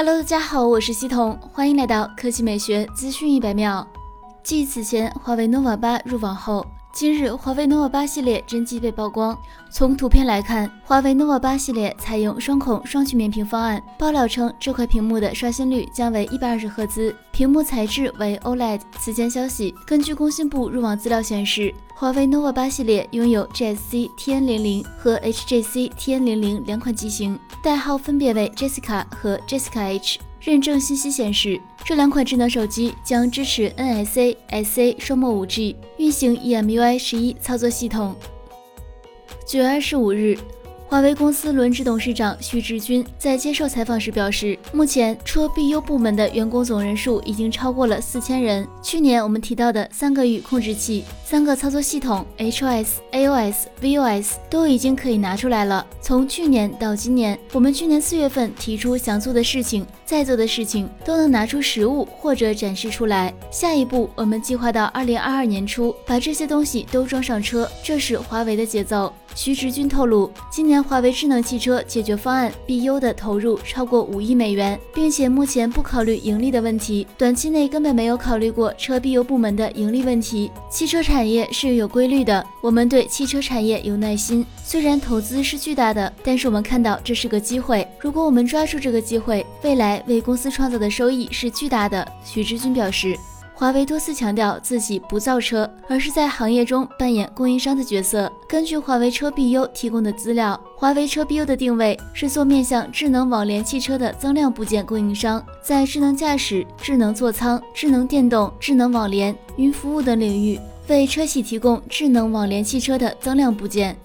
Hello，大家好，我是西彤，欢迎来到科技美学资讯一百秒。继此前华为 nova 八入网后，今日华为 nova 八系列真机被曝光。从图片来看，华为 nova 八系列采用双孔双曲面屏方案。爆料称，这块屏幕的刷新率将为一百二十赫兹，屏幕材质为 OLED。此前消息，根据工信部入网资料显示，华为 nova 八系列拥有 GSC TN00 和 HJC TN00 两款机型，代号分别为 Jessica 和 Jessica H。认证信息显示，这两款智能手机将支持 NSA、SA 双模 5G，运行 EMUI 十一操作系统。九月二十五日。华为公司轮值董事长徐直军在接受采访时表示，目前车 BU 部门的员工总人数已经超过了四千人。去年我们提到的三个域控制器、三个操作系统 HOS、AOS、VOS 都已经可以拿出来了。从去年到今年，我们去年四月份提出想做的事情、在做的事情都能拿出实物或者展示出来。下一步，我们计划到二零二二年初把这些东西都装上车，这是华为的节奏。徐直军透露，今年华为智能汽车解决方案 BU 的投入超过五亿美元，并且目前不考虑盈利的问题，短期内根本没有考虑过车 BU 部门的盈利问题。汽车产业是有规律的，我们对汽车产业有耐心。虽然投资是巨大的，但是我们看到这是个机会，如果我们抓住这个机会，未来为公司创造的收益是巨大的。徐直军表示。华为多次强调自己不造车，而是在行业中扮演供应商的角色。根据华为车 BU 提供的资料，华为车 BU 的定位是做面向智能网联汽车的增量部件供应商，在智能驾驶、智能座舱、智能电动、智能网联、云服务等领域，为车企提供智能网联汽车的增量部件。